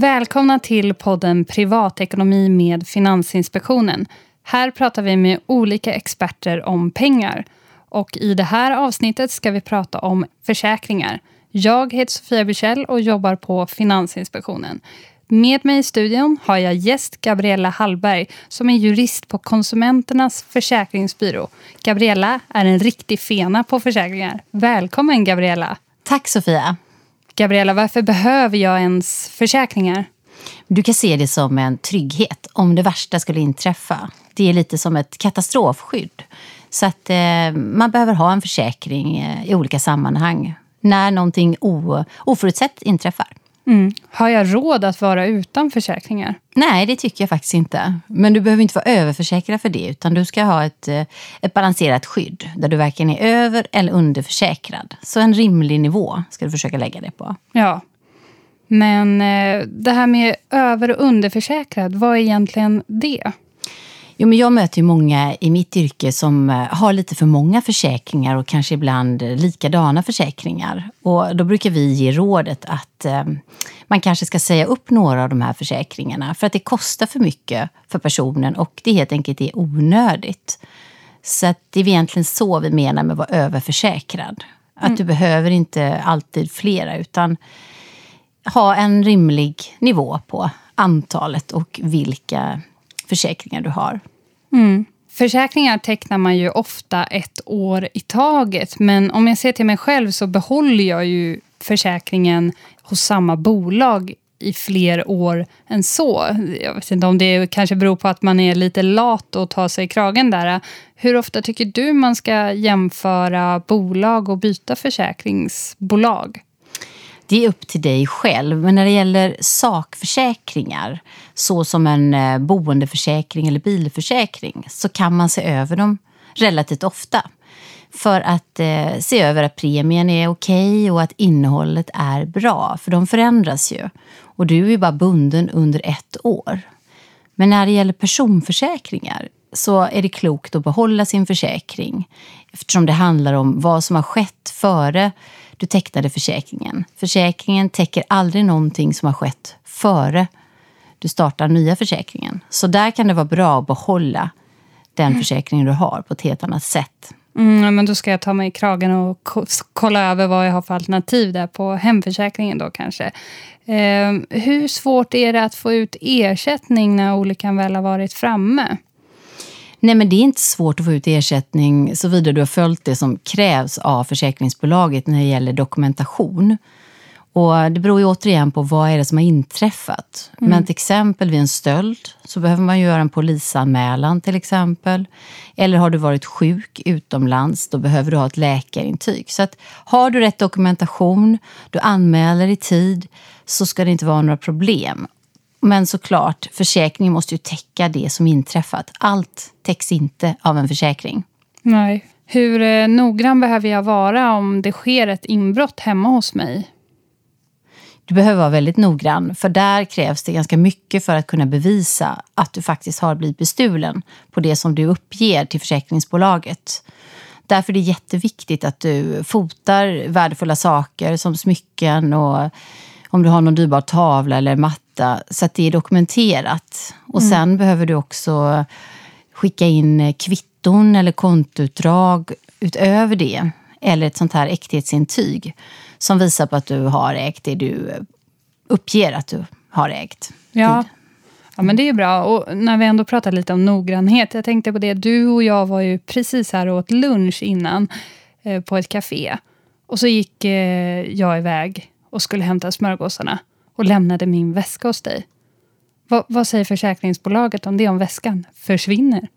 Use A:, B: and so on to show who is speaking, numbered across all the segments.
A: Välkomna till podden Privatekonomi med Finansinspektionen. Här pratar vi med olika experter om pengar. Och I det här avsnittet ska vi prata om försäkringar. Jag heter Sofia Bichell och jobbar på Finansinspektionen. Med mig i studion har jag gäst Gabriella Hallberg som är jurist på Konsumenternas försäkringsbyrå. Gabriella är en riktig fena på försäkringar. Välkommen Gabriella!
B: Tack Sofia!
A: Gabriella, varför behöver jag ens försäkringar?
B: Du kan se det som en trygghet om det värsta skulle inträffa. Det är lite som ett katastrofskydd. Så att eh, man behöver ha en försäkring eh, i olika sammanhang när någonting oförutsett inträffar.
A: Mm. Har jag råd att vara utan försäkringar?
B: Nej, det tycker jag faktiskt inte. Men du behöver inte vara överförsäkrad för det. Utan du ska ha ett, eh, ett balanserat skydd där du varken är över eller underförsäkrad. Så en rimlig nivå ska du försöka lägga det på.
A: Ja. Men eh, det här med över och underförsäkrad, vad är egentligen det?
B: Jo, men jag möter ju många i mitt yrke som eh, har lite för många försäkringar och kanske ibland likadana försäkringar. Och då brukar vi ge rådet att eh, man kanske ska säga upp några av de här försäkringarna för att det kostar för mycket för personen och det helt enkelt är onödigt. Så att det är egentligen så vi menar med att vara överförsäkrad. Att mm. du behöver inte alltid flera utan ha en rimlig nivå på antalet och vilka försäkringar du har.
A: Mm. Försäkringar tecknar man ju ofta ett år i taget. Men om jag ser till mig själv så behåller jag ju försäkringen hos samma bolag i fler år än så. Jag vet inte om det kanske beror på att man är lite lat och tar sig i kragen där. Hur ofta tycker du man ska jämföra bolag och byta försäkringsbolag?
B: Det är upp till dig själv. Men när det gäller sakförsäkringar, så som en eh, boendeförsäkring eller bilförsäkring, så kan man se över dem relativt ofta. För att eh, se över att premien är okej okay och att innehållet är bra. För de förändras ju. Och du är ju bara bunden under ett år. Men när det gäller personförsäkringar så är det klokt att behålla sin försäkring eftersom det handlar om vad som har skett före du tecknade försäkringen. Försäkringen täcker aldrig någonting som har skett före du startar nya försäkringen. Så där kan det vara bra att behålla den mm. försäkringen du har på ett helt annat sätt.
A: Mm, men då ska jag ta mig i kragen och kolla över vad jag har för alternativ där på hemförsäkringen då kanske. Eh, hur svårt är det att få ut ersättning när olyckan väl har varit framme?
B: Nej, men det är inte svårt att få ut ersättning såvida du har följt det som krävs av försäkringsbolaget när det gäller dokumentation. Och det beror ju återigen på vad är det som har inträffat. Mm. Men till exempel vid en stöld så behöver man göra en polisanmälan till exempel. Eller har du varit sjuk utomlands, då behöver du ha ett läkarintyg. Så att har du rätt dokumentation, du anmäler i tid, så ska det inte vara några problem. Men såklart, försäkringen måste ju täcka det som inträffat. Allt täcks inte av en försäkring.
A: Nej. Hur eh, noggrann behöver jag vara om det sker ett inbrott hemma hos mig?
B: Du behöver vara väldigt noggrann, för där krävs det ganska mycket för att kunna bevisa att du faktiskt har blivit bestulen på det som du uppger till försäkringsbolaget. Därför är det jätteviktigt att du fotar värdefulla saker som smycken och om du har någon dyrbar tavla eller matta så att det är dokumenterat. Och mm. sen behöver du också skicka in kvitton eller kontoutdrag utöver det. Eller ett sånt här äkthetsintyg som visar på att du har ägt det du uppger att du har ägt.
A: Ja. Ja, men det är bra. Och när vi ändå pratar lite om noggrannhet. Jag tänkte på det, du och jag var ju precis här och åt lunch innan eh, på ett café. Och så gick eh, jag iväg och skulle hämta smörgåsarna och lämnade min väska hos dig. Va, vad säger försäkringsbolaget om det, om väskan försvinner?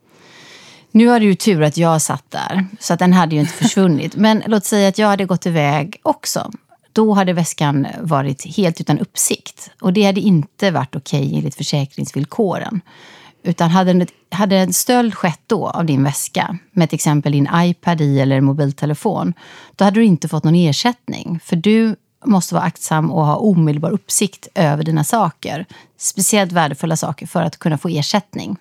B: Nu har du ju tur att jag satt där, så att den hade ju inte försvunnit. Men låt säga att jag hade gått iväg också. Då hade väskan varit helt utan uppsikt. Och det hade inte varit okej okay enligt försäkringsvillkoren. Utan hade en, hade en stöld skett då av din väska, med till exempel din iPad i eller mobiltelefon, då hade du inte fått någon ersättning. För du måste vara aktsam och ha omedelbar uppsikt över dina saker. Speciellt värdefulla saker för att kunna få ersättning.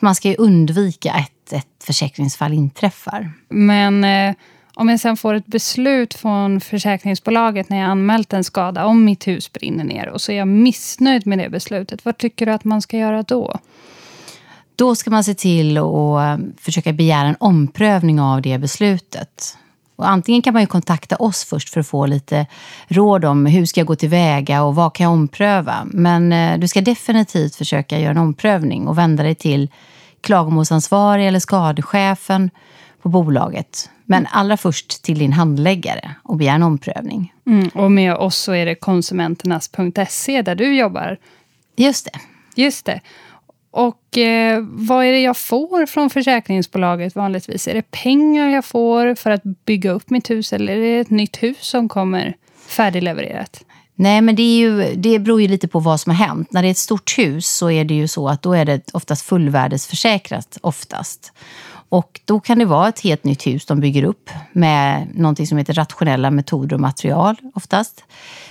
B: man ska ju undvika att ett försäkringsfall inträffar.
A: Men eh, Om jag sen får ett beslut från försäkringsbolaget när jag anmält en skada om mitt hus brinner ner och så är jag missnöjd med det beslutet. Vad tycker du att man ska göra då?
B: Då ska man se till att försöka begära en omprövning av det beslutet. Och antingen kan man ju kontakta oss först för att få lite råd om hur ska jag gå tillväga och vad kan jag ompröva. Men eh, du ska definitivt försöka göra en omprövning och vända dig till klagomålsansvarig eller skadechefen på bolaget. Men allra först till din handläggare och begär en omprövning.
A: Mm, och med oss så är det konsumenternas.se där du jobbar.
B: Just det.
A: Just det. Och eh, vad är det jag får från försäkringsbolaget vanligtvis? Är det pengar jag får för att bygga upp mitt hus eller är det ett nytt hus som kommer färdiglevererat?
B: Nej, men det, är ju, det beror ju lite på vad som har hänt. När det är ett stort hus så är det ju så att då är det oftast fullvärdesförsäkrat oftast. Och då kan det vara ett helt nytt hus de bygger upp med någonting som heter rationella metoder och material oftast.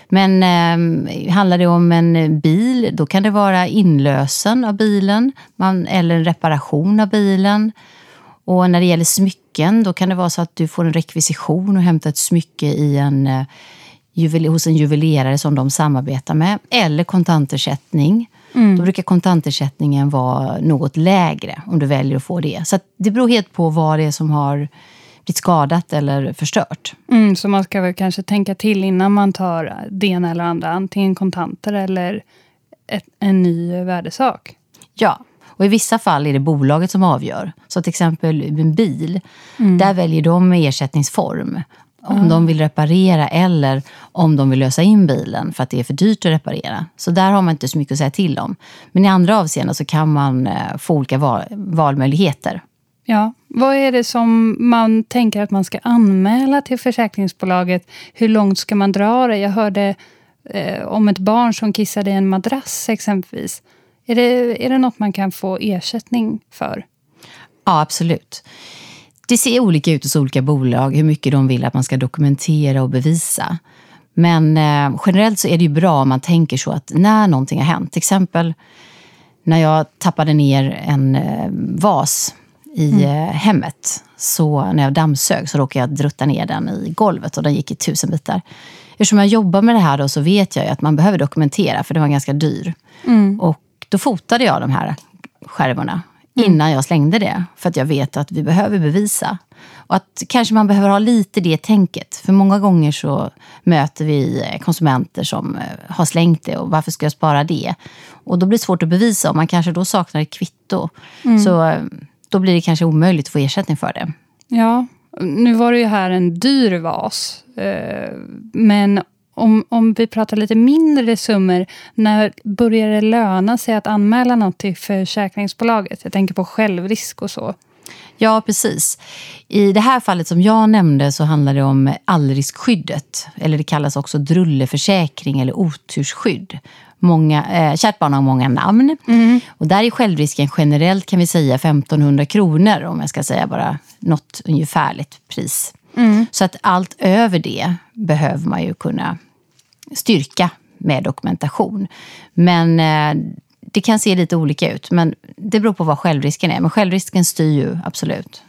B: Men eh, handlar det om en bil, då kan det vara inlösen av bilen man, eller en reparation av bilen. Och när det gäller smycken, då kan det vara så att du får en rekvisition och hämtar ett smycke i en, eh, hos en juvelerare som de samarbetar med. Eller kontantersättning. Mm. Då brukar kontantersättningen vara något lägre om du väljer att få det. Så det beror helt på vad det är som har blivit skadat eller förstört.
A: Mm, så man ska väl kanske tänka till innan man tar det ena eller andra. Antingen kontanter eller ett, en ny värdesak.
B: Ja, och i vissa fall är det bolaget som avgör. Så till exempel en bil, mm. där väljer de ersättningsform. Om mm. de vill reparera eller om de vill lösa in bilen för att det är för dyrt att reparera. Så där har man inte så mycket att säga till om. Men i andra avseenden så kan man eh, få olika val valmöjligheter.
A: Ja, vad är det som man tänker att man ska anmäla till försäkringsbolaget? Hur långt ska man dra det? Jag hörde eh, om ett barn som kissade i en madrass exempelvis. Är det, är det något man kan få ersättning för?
B: Ja, absolut. Det ser olika ut hos olika bolag hur mycket de vill att man ska dokumentera och bevisa. Men eh, generellt så är det ju bra om man tänker så att när någonting har hänt, till exempel när jag tappade ner en eh, vas i mm. Eh, hemmet. Så när jag dammsög så råkade jag drutta ner den i golvet och den gick i tusen bitar. Eftersom jag jobbar med det här då, så vet jag att man behöver dokumentera för det var ganska dyr. Mm. Och då fotade jag de här skärvorna. Innan jag slängde det. För att jag vet att vi behöver bevisa. Och att kanske man behöver ha lite det tänket. För många gånger så möter vi konsumenter som eh, har slängt det och varför ska jag spara det? Och då blir det svårt att bevisa om man kanske då saknar ett kvitto. Mm. Så eh, då blir det kanske omöjligt att få ersättning för det.
A: Ja, nu var det ju här en dyr vas. Eh, men om, om vi pratar lite mindre summor, när börjar det löna sig att anmäla något till försäkringsbolaget? Jag tänker på självrisk och så.
B: Ja, precis. I det här fallet som jag nämnde så handlar det om allriskskyddet. Eller det kallas också drulleförsäkring eller otursskydd många, eh, kärt barn har många namn. Mm. Och där är självrisken generellt kan vi säga 1500 kronor om jag ska säga bara något ungefärligt pris. Mm. Så att allt över det behöver man ju kunna styrka med dokumentation. Men eh, det kan se lite olika ut. Men det beror på vad självrisken är. Men självrisken styr ju absolut.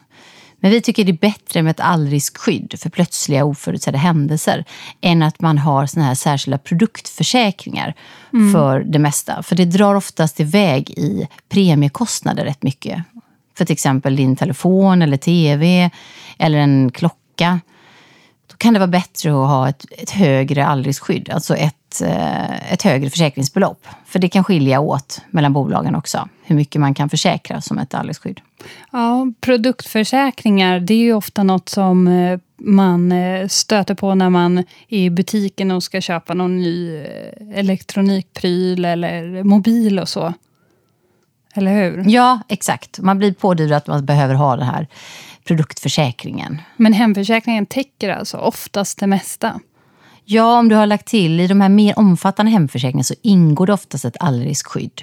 B: Men vi tycker det är bättre med ett allriskskydd för plötsliga oförutsedda händelser än att man har såna här särskilda produktförsäkringar mm. för det mesta. För det drar oftast iväg i premiekostnader rätt mycket. För till exempel din telefon eller tv eller en klocka. Då kan det vara bättre att ha ett, ett högre allriskskydd, alltså ett Eh, ett, högre försäkringsbelopp. För det kan skilja åt mellan bolagen också, hur mycket man kan försäkra som ett alldeles
A: Ja, produktförsäkringar, det är ju ofta något som eh, man eh, stöter på när man är i butiken och ska köpa någon ny elektronikpryl eller mobil och så. Eller hur?
B: Ja, exakt. Man blir pådyvlad att man behöver ha den här produktförsäkringen.
A: Men hemförsäkringen täcker alltså oftast det mesta?
B: Ja, om du har lagt till i de här mer omfattande hemförsäkringarna så ingår det oftast ett allriskskydd.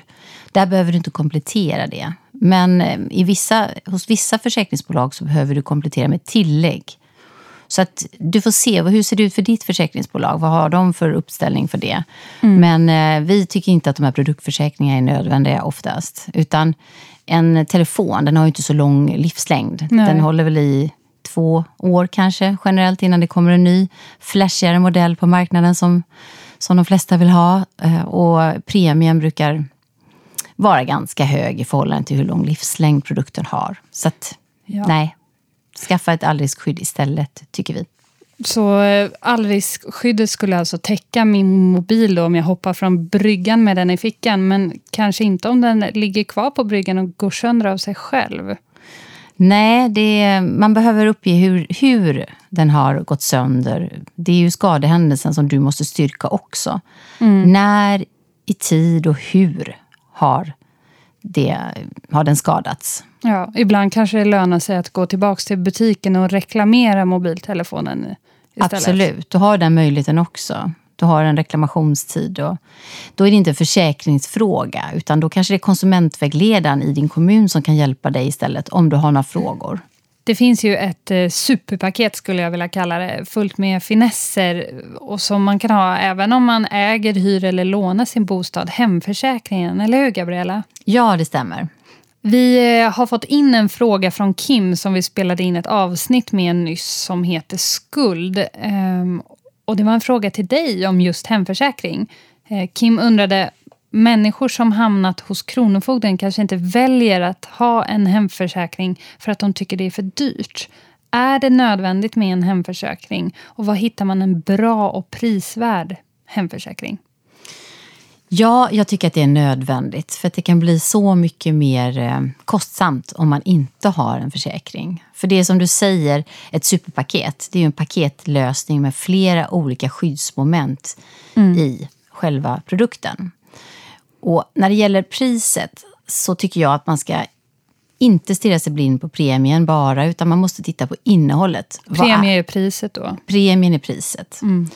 B: Där behöver du inte komplettera det. Men eh, i vissa, hos vissa försäkringsbolag så behöver du komplettera med tillägg. Så att du får se hur ser det ut för ditt försäkringsbolag. Vad har de för uppställning för det? Mm. Men eh, vi tycker inte att de här produktförsäkringarna är nödvändiga oftast. Utan en telefon, den har ju inte så lång livslängd. Nej. Den håller väl i två år kanske generellt innan det kommer en ny flashigare modell på marknaden som, som de flesta vill ha. Eh, och premien brukar vara ganska hög i förhållande till hur lång livslängd produkten har. Så att, ja. nej, skaffa ett allriskskydd istället, tycker vi.
A: Så eh, allriskskyddet skulle alltså täcka min mobil då, om jag hoppar från bryggan med den i fickan, men kanske inte om den ligger kvar på bryggan och går sönder av sig själv?
B: Nej, det, man behöver uppge hur, hur den har gått sönder. Det är ju skadehändelsen som du måste styrka också. Mm. När, i tid och hur har, det, har den skadats?
A: Ja, ibland kanske det lönar sig att gå tillbaka till butiken och reklamera mobiltelefonen istället.
B: Absolut, du har den möjligheten också. Du har en reklamationstid. Och då är det inte en försäkringsfråga, utan då kanske det är konsumentvägledaren i din kommun som kan hjälpa dig istället om du har några frågor.
A: Det finns ju ett eh, superpaket, skulle jag vilja kalla det, fullt med finesser och som man kan ha även om man äger, hyr eller lånar sin bostad. Hemförsäkringen, eller hur Gabriella?
B: Ja, det stämmer.
A: Vi eh, har fått in en fråga från Kim som vi spelade in ett avsnitt med nyss som heter Skuld. Ehm, och det var en fråga till dig om just hemförsäkring. Eh, Kim undrade, människor som hamnat hos Kronofogden kanske inte väljer att ha en hemförsäkring för att de tycker det är för dyrt. Är det nödvändigt med en hemförsäkring? Och var hittar man en bra och prisvärd hemförsäkring?
B: Ja, jag tycker att det är nödvändigt. För att det kan bli så mycket mer eh, kostsamt om man inte har en försäkring. För det är som du säger, ett superpaket. Det är ju en paketlösning med flera olika skyddsmoment mm. i själva produkten. Och när det gäller priset så tycker jag att man ska inte stirra sig blind på premien bara, utan man måste titta på innehållet.
A: Premie är priset då?
B: Premien är priset. Mm.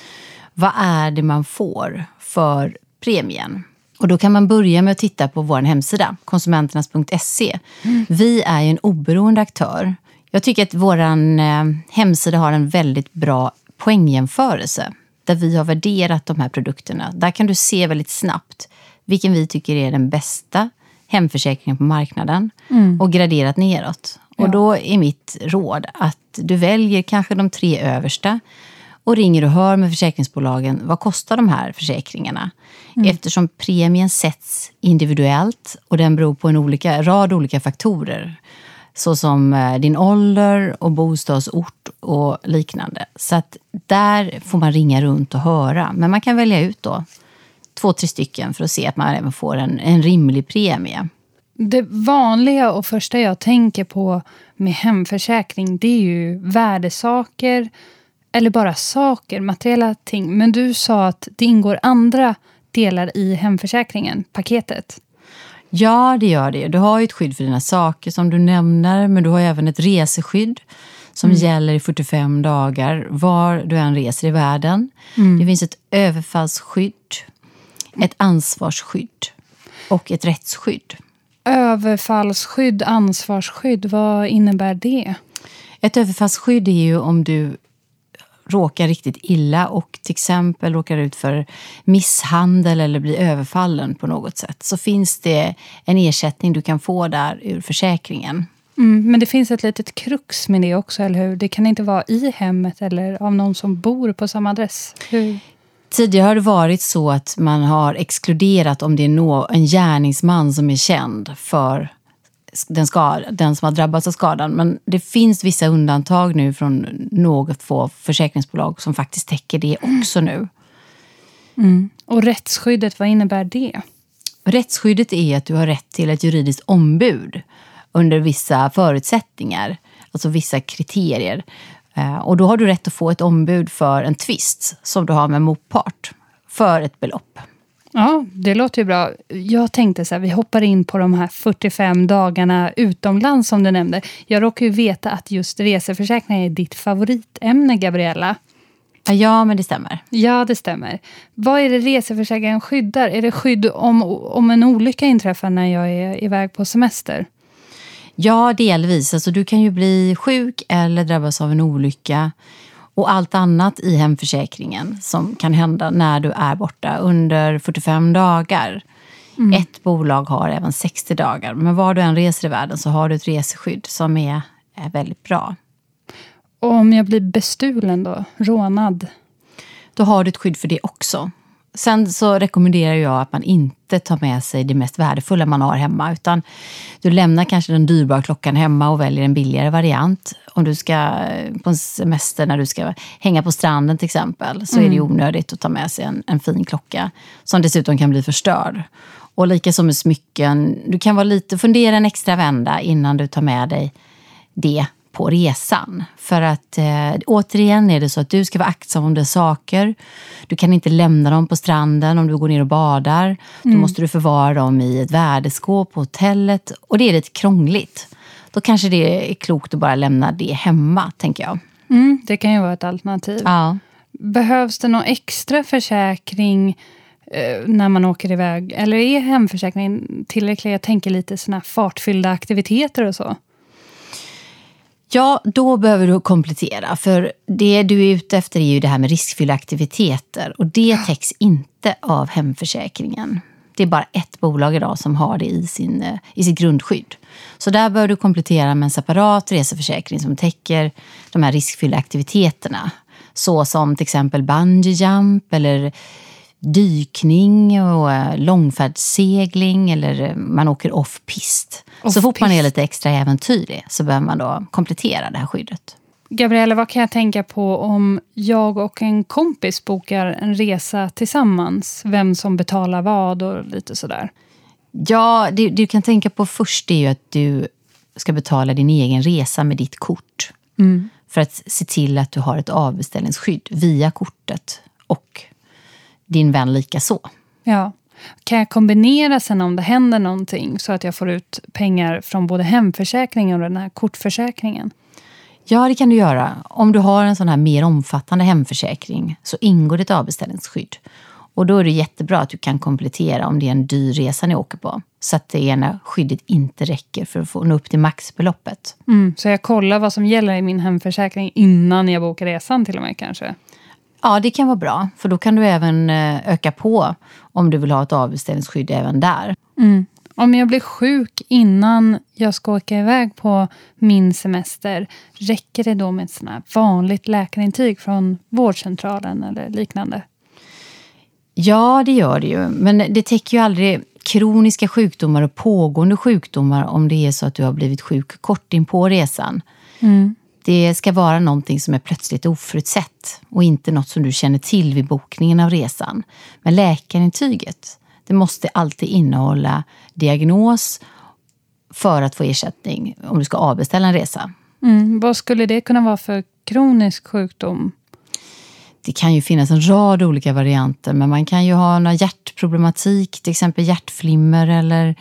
B: Vad är det man får för premien. Och då kan man börja med att titta på vår hemsida, konsumenternas.se. Mm. Vi är ju en oberoende aktör. Jag tycker att vår eh, hemsida har en väldigt bra poängjämförelse där vi har värderat de här produkterna. Där kan du se väldigt snabbt vilken vi tycker är den bästa hemförsäkringen på marknaden mm. och graderat neråt. Ja. Och då är mitt råd att du väljer kanske de tre översta och ringer och hör med försäkringsbolagen vad kostar de här försäkringarna. Mm. Eftersom premien sätts individuellt och den beror på en olika, rad olika faktorer såsom eh, din ålder och bostadsort och liknande. Så att där får man ringa runt och höra. Men man kan välja ut då två, tre stycken för att se att man även får en, en rimlig premie.
A: Det vanliga och första jag tänker på med hemförsäkring det är ju värdesaker eller bara saker, materiella ting. Men du sa att det ingår andra delar i hemförsäkringen, paketet.
B: Ja, det gör det. Du har ju ett skydd för dina saker som du nämner, men du har även ett reseskydd som mm. gäller i 45 dagar var du än reser i världen. Mm. Det finns ett överfallsskydd, ett ansvarsskydd och ett rättsskydd.
A: Överfallsskydd, ansvarsskydd, vad innebär det?
B: Ett överfallsskydd är ju om du råkar riktigt illa och till exempel råkar ut för misshandel eller blir överfallen på något sätt så finns det en ersättning du kan få där ur försäkringen.
A: Mm, men det finns ett litet krux med det också, eller hur? Det kan inte vara i hemmet eller av någon som bor på samma adress. Hur?
B: Tidigare har det varit så att man har exkluderat om det är en gärningsman som är känd för den, skada, den som har drabbats av skadan. Men det finns vissa undantag nu från något få försäkringsbolag som faktiskt täcker det också nu.
A: Mm. Och rättsskyddet, vad innebär det?
B: Rättsskyddet är att du har rätt till ett juridiskt ombud under vissa förutsättningar, alltså vissa kriterier. Eh, och då har du rätt att få ett ombud för en tvist som du har med motpart för ett belopp.
A: Ja, det låter ju bra. Jag tänkte så här, vi hoppar in på de här 45 dagarna utomlands som du nämnde. Jag råkar ju veta att just reseförsäkringar är ditt favoritämne, Gabriella.
B: Ja, men det stämmer.
A: Ja, det stämmer. Vad är det reseförsäkringen skyddar? Är det skydd om, om en olycka inträffar när jag är iväg på semester?
B: Ja, delvis. Alltså, du kan ju bli sjuk eller drabbas av en olycka och allt annat i hemförsäkringen som kan hända när du är borta under 45 dagar. Mm. Ett bolag har även 60 dagar, men var du än reser i världen så har du ett reseskydd som är, är väldigt bra.
A: Och om jag blir bestulen då? Rånad?
B: Då har du ett skydd för det också. Sen så rekommenderar jag att man inte tar med sig det mest värdefulla man har hemma. Utan du lämnar kanske den dyrbara klockan hemma och väljer en billigare variant. Om du ska på en semester när du ska hänga på stranden till exempel. Så mm. är det mm. onödigt att ta med sig en, en fin klocka. Som dessutom kan bli förstörd. Och likaså med smycken. Du kan vara lite, fundera en extra vända innan du tar med dig det på resan. För att eh, återigen är det så att du ska vara aktsam om dina saker. Du kan inte lämna dem på stranden om du går ner och badar. Mm. Då måste du förvara dem i ett värdeskåp på hotellet. Och det är lite krångligt. Då kanske det är klokt att bara lämna det hemma, tänker jag.
A: Mm, det kan ju vara ett alternativ.
B: Ja.
A: Behövs det någon extra försäkring eh, när man åker iväg? Eller är hemförsäkringen tillräcklig? Jag tänker lite såna fartfyllda aktiviteter och så.
B: Ja, då behöver du komplettera. För det du är ute efter är ju det här med riskfyllda aktiviteter. Och det täcks inte av hemförsäkringen. Det är bara ett bolag idag som har det i, sin, eh, i sitt grundskydd. Så där bör du komplettera med en separat reseförsäkring som täcker de här riskfyllda aktiviteterna. Så som till exempel bungee jump eller dykning och eh, långfärdssegling eller eh, man åker off-pist. Off så fort man är lite extra äventyrlig så behöver man då komplettera det här skyddet.
A: Gabriella, vad kan jag tänka på om jag och en kompis bokar en resa tillsammans? Vem som betalar vad och lite sådär.
B: Ja, det, det du kan tänka på först är ju att du ska betala din egen resa med ditt kort. Mm. För att se till att du har ett avbeställningsskydd via kortet och din vän lika så.
A: Ja. Kan jag kombinera sen om det händer någonting så att jag får ut pengar från både hemförsäkringen och den här kortförsäkringen?
B: Ja, det kan du göra. Om du har en sån här mer omfattande hemförsäkring så ingår det ett avbeställningsskydd. Och då är det jättebra att du kan komplettera om det är en dyr resa ni åker på. Så att det ena skyddet inte räcker för att få nå upp till maxbeloppet.
A: Mm, så jag kollar vad som gäller i min hemförsäkring innan jag bokar resan till och med kanske?
B: Ja, det kan vara bra. För då kan du även eh, öka på om du vill ha ett avbeställningsskydd även där.
A: Mm. Om jag blir sjuk innan jag ska åka iväg på min semester, räcker det då med ett vanligt läkarintyg från vårdcentralen eller liknande?
B: Ja, det gör det ju. Men det täcker ju aldrig kroniska sjukdomar och pågående sjukdomar om det är så att du har blivit sjuk kort in på resan. Mm. Det ska vara någonting som är plötsligt oförutsett och inte något som du känner till vid bokningen av resan. Men läkarintyget, det måste alltid innehålla diagnos för att få ersättning om du ska avbeställa en resa.
A: Mm, vad skulle det kunna vara för kronisk sjukdom?
B: Det kan ju finnas en rad olika varianter, men man kan ju ha någon hjärtproblematik, till exempel hjärtflimmer eller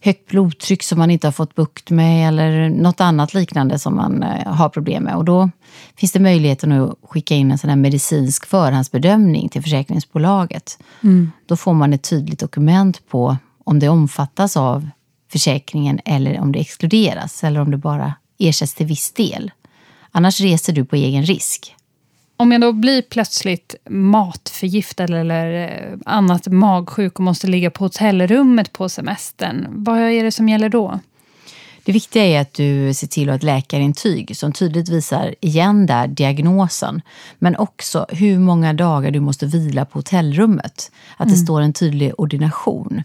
B: högt blodtryck som man inte har fått bukt med eller något annat liknande som man eh, har problem med. Och då finns det möjligheten att skicka in en sån här medicinsk förhandsbedömning till försäkringsbolaget. Mm. Då får man ett tydligt dokument på om det omfattas av försäkringen eller om det exkluderas eller om det bara ersätts till viss del. Annars reser du på egen risk.
A: Om jag då blir plötsligt matförgiftad eller eh, annat magsjuk och måste ligga på hotellrummet på semestern, vad är det som gäller då?
B: Det viktiga är att du ser till att ha ett läkarintyg som tydligt visar igen där diagnosen, men också hur många dagar du måste vila på hotellrummet. Att det mm. står en tydlig ordination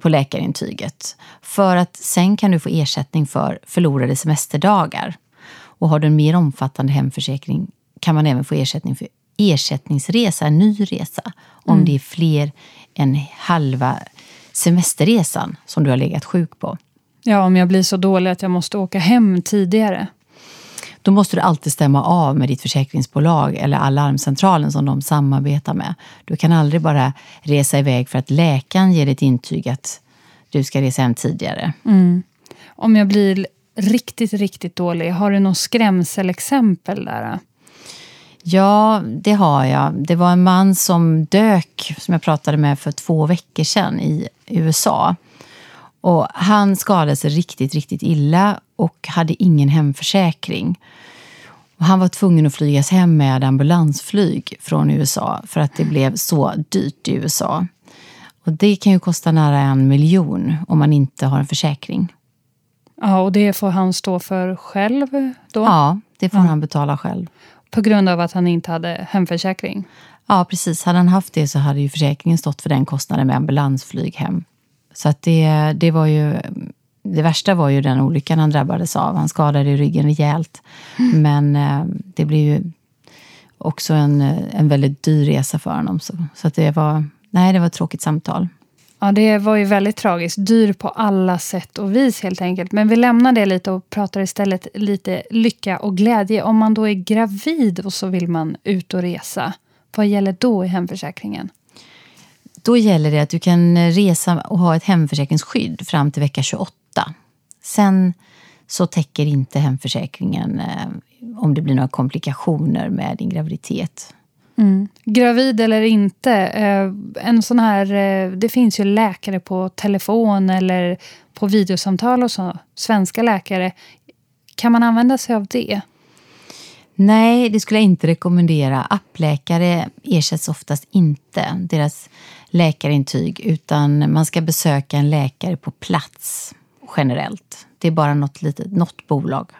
B: på läkarintyget. För att sen kan du få ersättning för förlorade semesterdagar. Och har du en mer omfattande hemförsäkring kan man även få ersättning för ersättningsresa, en ny resa, om mm. det är fler än halva semesterresan som du har legat sjuk på.
A: Ja, om jag blir så dålig att jag måste åka hem tidigare.
B: Då måste du alltid stämma av med ditt försäkringsbolag eller alarmcentralen som de samarbetar med. Du kan aldrig bara resa iväg för att läkaren ger ett intyg att du ska resa hem tidigare.
A: Mm. Om jag blir riktigt, riktigt dålig, har du något skrämselexempel där?
B: Ja, det har jag. Det var en man som dök, som jag pratade med för två veckor sedan i USA. Och han skadade sig riktigt, riktigt illa och hade ingen hemförsäkring. Och han var tvungen att flygas hem med ambulansflyg från USA för att det blev så dyrt i USA. Och det kan ju kosta nära en miljon om man inte har en försäkring.
A: Ja, och det får han stå för själv då?
B: Ja, det får
A: Ja.
B: han betala själv.
A: På grund av att han inte hade hemförsäkring?
B: Ja, precis. Hade han haft det så hade ju försäkringen stått för den kostnaden med ambulansflyg hem. Så att det, det var ju... Det värsta var ju den olyckan han drabbades av. Han skadade ryggen rejält. Men eh, det blev ju också en, en väldigt dyr resa för honom. Så, så att det var... Nej, det var ett tråkigt samtal.
A: Ja, det var ju väldigt tragiskt. Dyr på alla sätt och vis helt enkelt. Men vi lämnar det lite och pratar istället lite lycka och glädje. Om man då är gravid och så vill man ut och resa. Vad gäller då i hemförsäkringen?
B: Då gäller det att du kan resa och ha ett hemförsäkringsskydd fram till vecka 28. Sen så täcker inte hemförsäkringen eh, om det blir några komplikationer med din graviditet.
A: Gravid eller inte, eh, en sån här, eh, det finns ju läkare på telefon eller på videosamtal och så, svenska läkare. Kan man använda sig av det?
B: Nej, det skulle jag inte rekommendera. Appläkare ersätts oftast inte, deras läkarintyg, utan man ska besöka en läkare på plats generellt. Det är bara något, litet, något bolag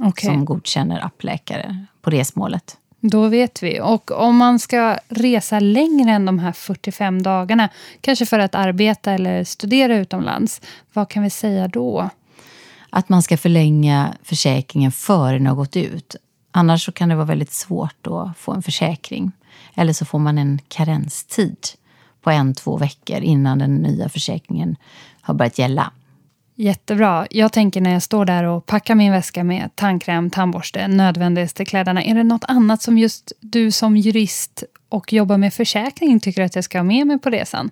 A: Okej,
B: som godkänner appläkare på resmålet
A: då vet vi. Och om man ska resa längre än de här 45 dagarna, kanske för att arbeta eller studera utomlands, vad kan vi säga då?
B: Att man ska förlänga försäkringen före den har gått ut. Annars så kan det vara väldigt svårt att få en försäkring. Eller så får man en karenstid på en, två veckor innan den nya försäkringen har börjat gälla.
A: Jättebra. Jag tänker när jag står där och packar min väska med tandkräm, tandborste, nödvändigaste kläderna. Är det något annat som just du som jurist och jobbar med försäkring tycker att jag ska ha med mig på resan?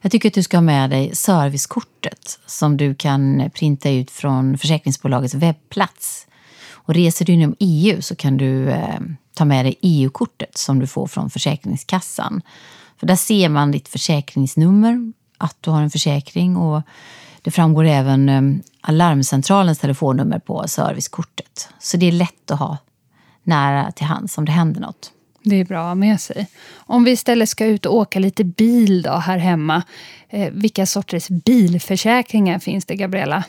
B: Jag tycker att du ska ha med dig servicekortet som du kan printa ut från försäkringsbolagets webbplats. Och reser du inom EU så kan du eh, ta med dig EU-kortet som du får från Försäkringskassan. För där ser man ditt försäkringsnummer, att du har en försäkring och det framgår även eh, alarmcentralens telefonnummer på servicekortet. Så det är lätt att ha nära till hands om det händer något.
A: Det är bra att ha med sig. Om vi istället ska ut och åka lite bil då här hemma. Eh, vilka sorters bilförsäkringar finns det, Gabriella?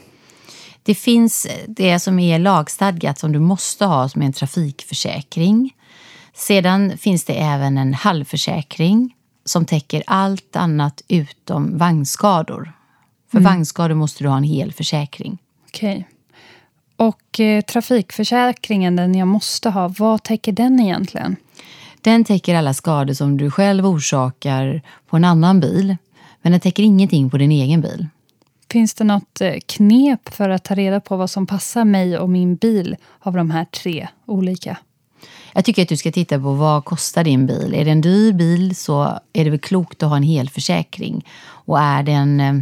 B: Det finns det som är lagstadgat som du måste ha som är en trafikförsäkring. Sedan finns det även en halvförsäkring som täcker allt annat utom vagnskador. För vagnskador måste du ha en hel försäkring.
A: Okej. Och eh, trafikförsäkringen, den jag måste ha, vad täcker den egentligen?
B: Den täcker alla skador som du själv orsakar på en annan bil. Men den täcker ingenting på din egen bil.
A: Finns det något eh, knep för att ta reda på vad som passar mig och min bil av de här tre olika?
B: Jag tycker att du ska titta på vad kostar din bil. Är det en dyr bil så är det väl klokt att ha en helförsäkring. Och är det en, eh,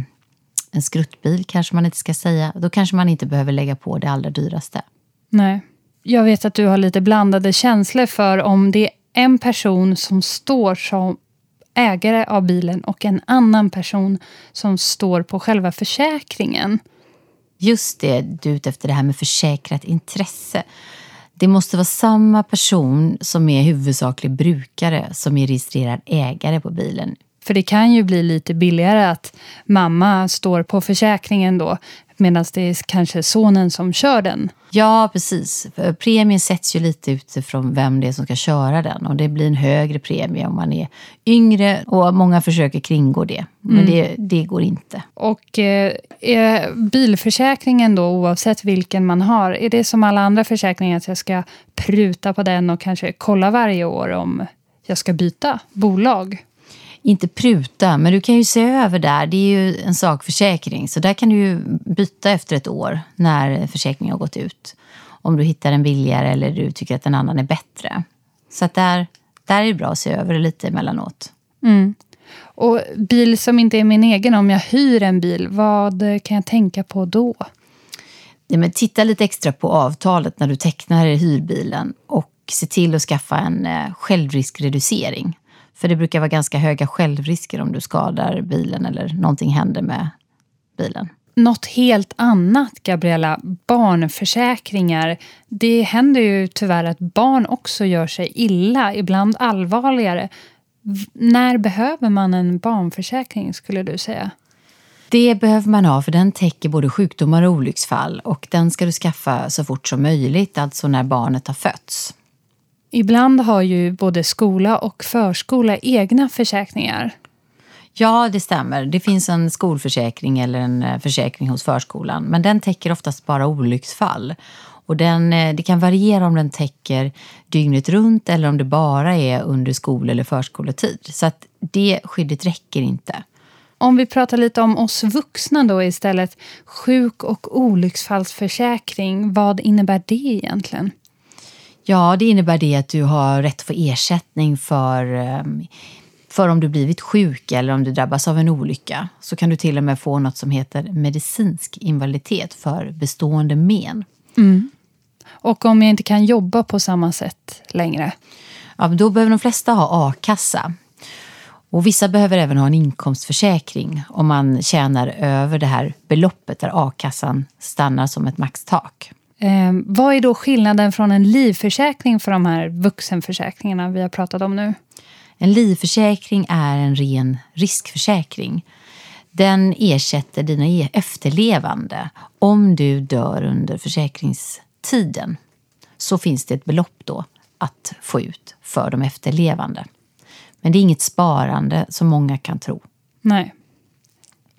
B: en skruttbil kanske man inte ska säga, då kanske man inte behöver lägga på det allra dyraste.
A: Nej. Jag vet att du har lite blandade känslor för om det är en person som står som ägare av bilen och en annan person som står på själva försäkringen.
B: Just det, du är ute efter det här med försäkrat intresse. Det måste vara samma person som är huvudsaklig brukare som är registrerad ägare på bilen.
A: För det kan ju bli lite billigare att mamma står på försäkringen då medan det är kanske sonen som kör den.
B: Ja, precis. Premien sätts ju lite utifrån vem det är som ska köra den. Och det blir en högre premie om man är yngre och många försöker kringgå det. Men det, det går inte.
A: Och eh, är bilförsäkringen då, oavsett vilken man har, är det som alla andra försäkringar att jag ska pruta på den och kanske kolla varje år om jag ska byta bolag?
B: Inte pruta, men du kan ju se över där. Det är ju en sakförsäkring, så där kan du ju byta efter ett år när försäkringen har gått ut. Om du hittar en billigare eller du tycker att en annan är bättre. Så att där, där är det bra att se över det lite emellanåt.
A: Och bil som inte är min egen, om jag hyr en bil, vad kan jag tänka på då?
B: Ja, men titta lite extra på avtalet när du tecknar hyrbilen och se till att skaffa en eh, självriskreducering. För det brukar vara ganska höga självrisker om du skadar bilen eller någonting händer med bilen.
A: Något helt annat, Gabriella. Barnförsäkringar. Det händer ju tyvärr att barn också gör sig illa, ibland allvarligare. När behöver man en barnförsäkring, skulle du säga?
B: Det behöver man ha för den täcker både sjukdomar och olycksfall och den ska du skaffa så fort som möjligt, alltså när barnet har fötts.
A: Ibland har ju både skola och förskola egna försäkringar.
B: Ja, det stämmer. Det finns en skolförsäkring eller en eh, försäkring hos förskolan, men den täcker oftast bara olycksfall. Och den, eh, det kan variera om den täcker dygnet runt eller om det bara är under skol eller förskoletid. Så att det skyddet räcker inte.
A: Om vi pratar lite om oss vuxna då istället. Sjuk och olycksfallsförsäkring, vad innebär det egentligen?
B: Ja, det innebär det att du har rätt att få ersättning för, ehm, för om du blivit sjuk eller om du drabbas av en olycka. Så kan du till och med få något som heter medicinsk invaliditet för bestående men.
A: Mm. Och om jag inte kan jobba på samma sätt längre?
B: Ja, då behöver de flesta ha a-kassa. Och vissa behöver även ha en inkomstförsäkring om man tjänar över det här beloppet där a-kassan stannar som ett maxtak.
A: Eh, vad är då skillnaden från en livförsäkring för de här vuxenförsäkringarna vi har pratat om nu?
B: En livförsäkring är en ren riskförsäkring. Den ersätter dina e- efterlevande om du dör under försäkringstiden. Så finns det ett belopp då att få ut för de efterlevande. Men det är inget sparande som många kan tro.
A: Nej.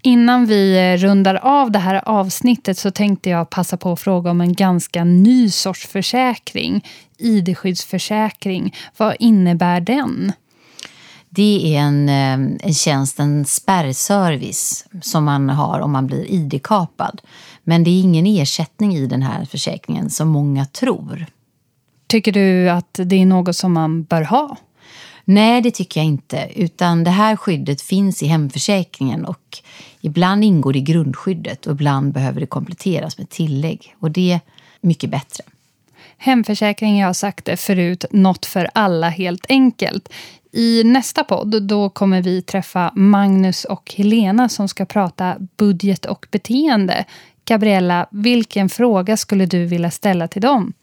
A: Innan vi rundar av det här avsnittet så tänkte jag passa på att fråga om en ganska ny sorts försäkring. ID-skyddsförsäkring. Vad innebär den?
B: Det är en, eh, en tjänst, en spärrservice som man har om man blir ID-kapad. Men det är ingen ersättning i den här försäkringen som många tror.
A: Tycker du att det är något som man bör ha?
B: Nej, det tycker jag inte. Utan det här skyddet finns i hemförsäkringen och ibland ingår det i grundskyddet och ibland behöver det kompletteras med tillägg. Och det är mycket bättre.
A: Hemförsäkring, jag har sagt det förut, något för alla helt enkelt. I nästa podd då kommer vi träffa Magnus och Helena som ska prata budget och beteende. Gabriella, vilken fråga skulle du vilja ställa till dem?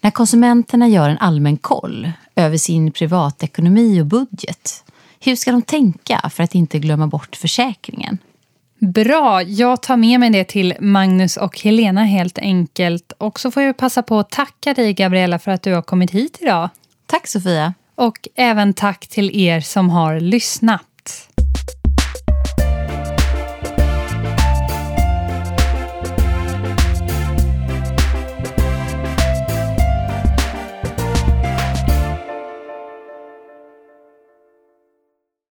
B: När konsumenterna gör en allmän koll över sin privatekonomi och budget, hur ska de tänka för att inte glömma bort försäkringen?
A: Bra, jag tar med mig det till Magnus och Helena helt enkelt. Och så får jag passa på att tacka dig Gabriella för att du har kommit hit idag.
B: Tack Sofia.
A: Och även tack till er som har lyssnat.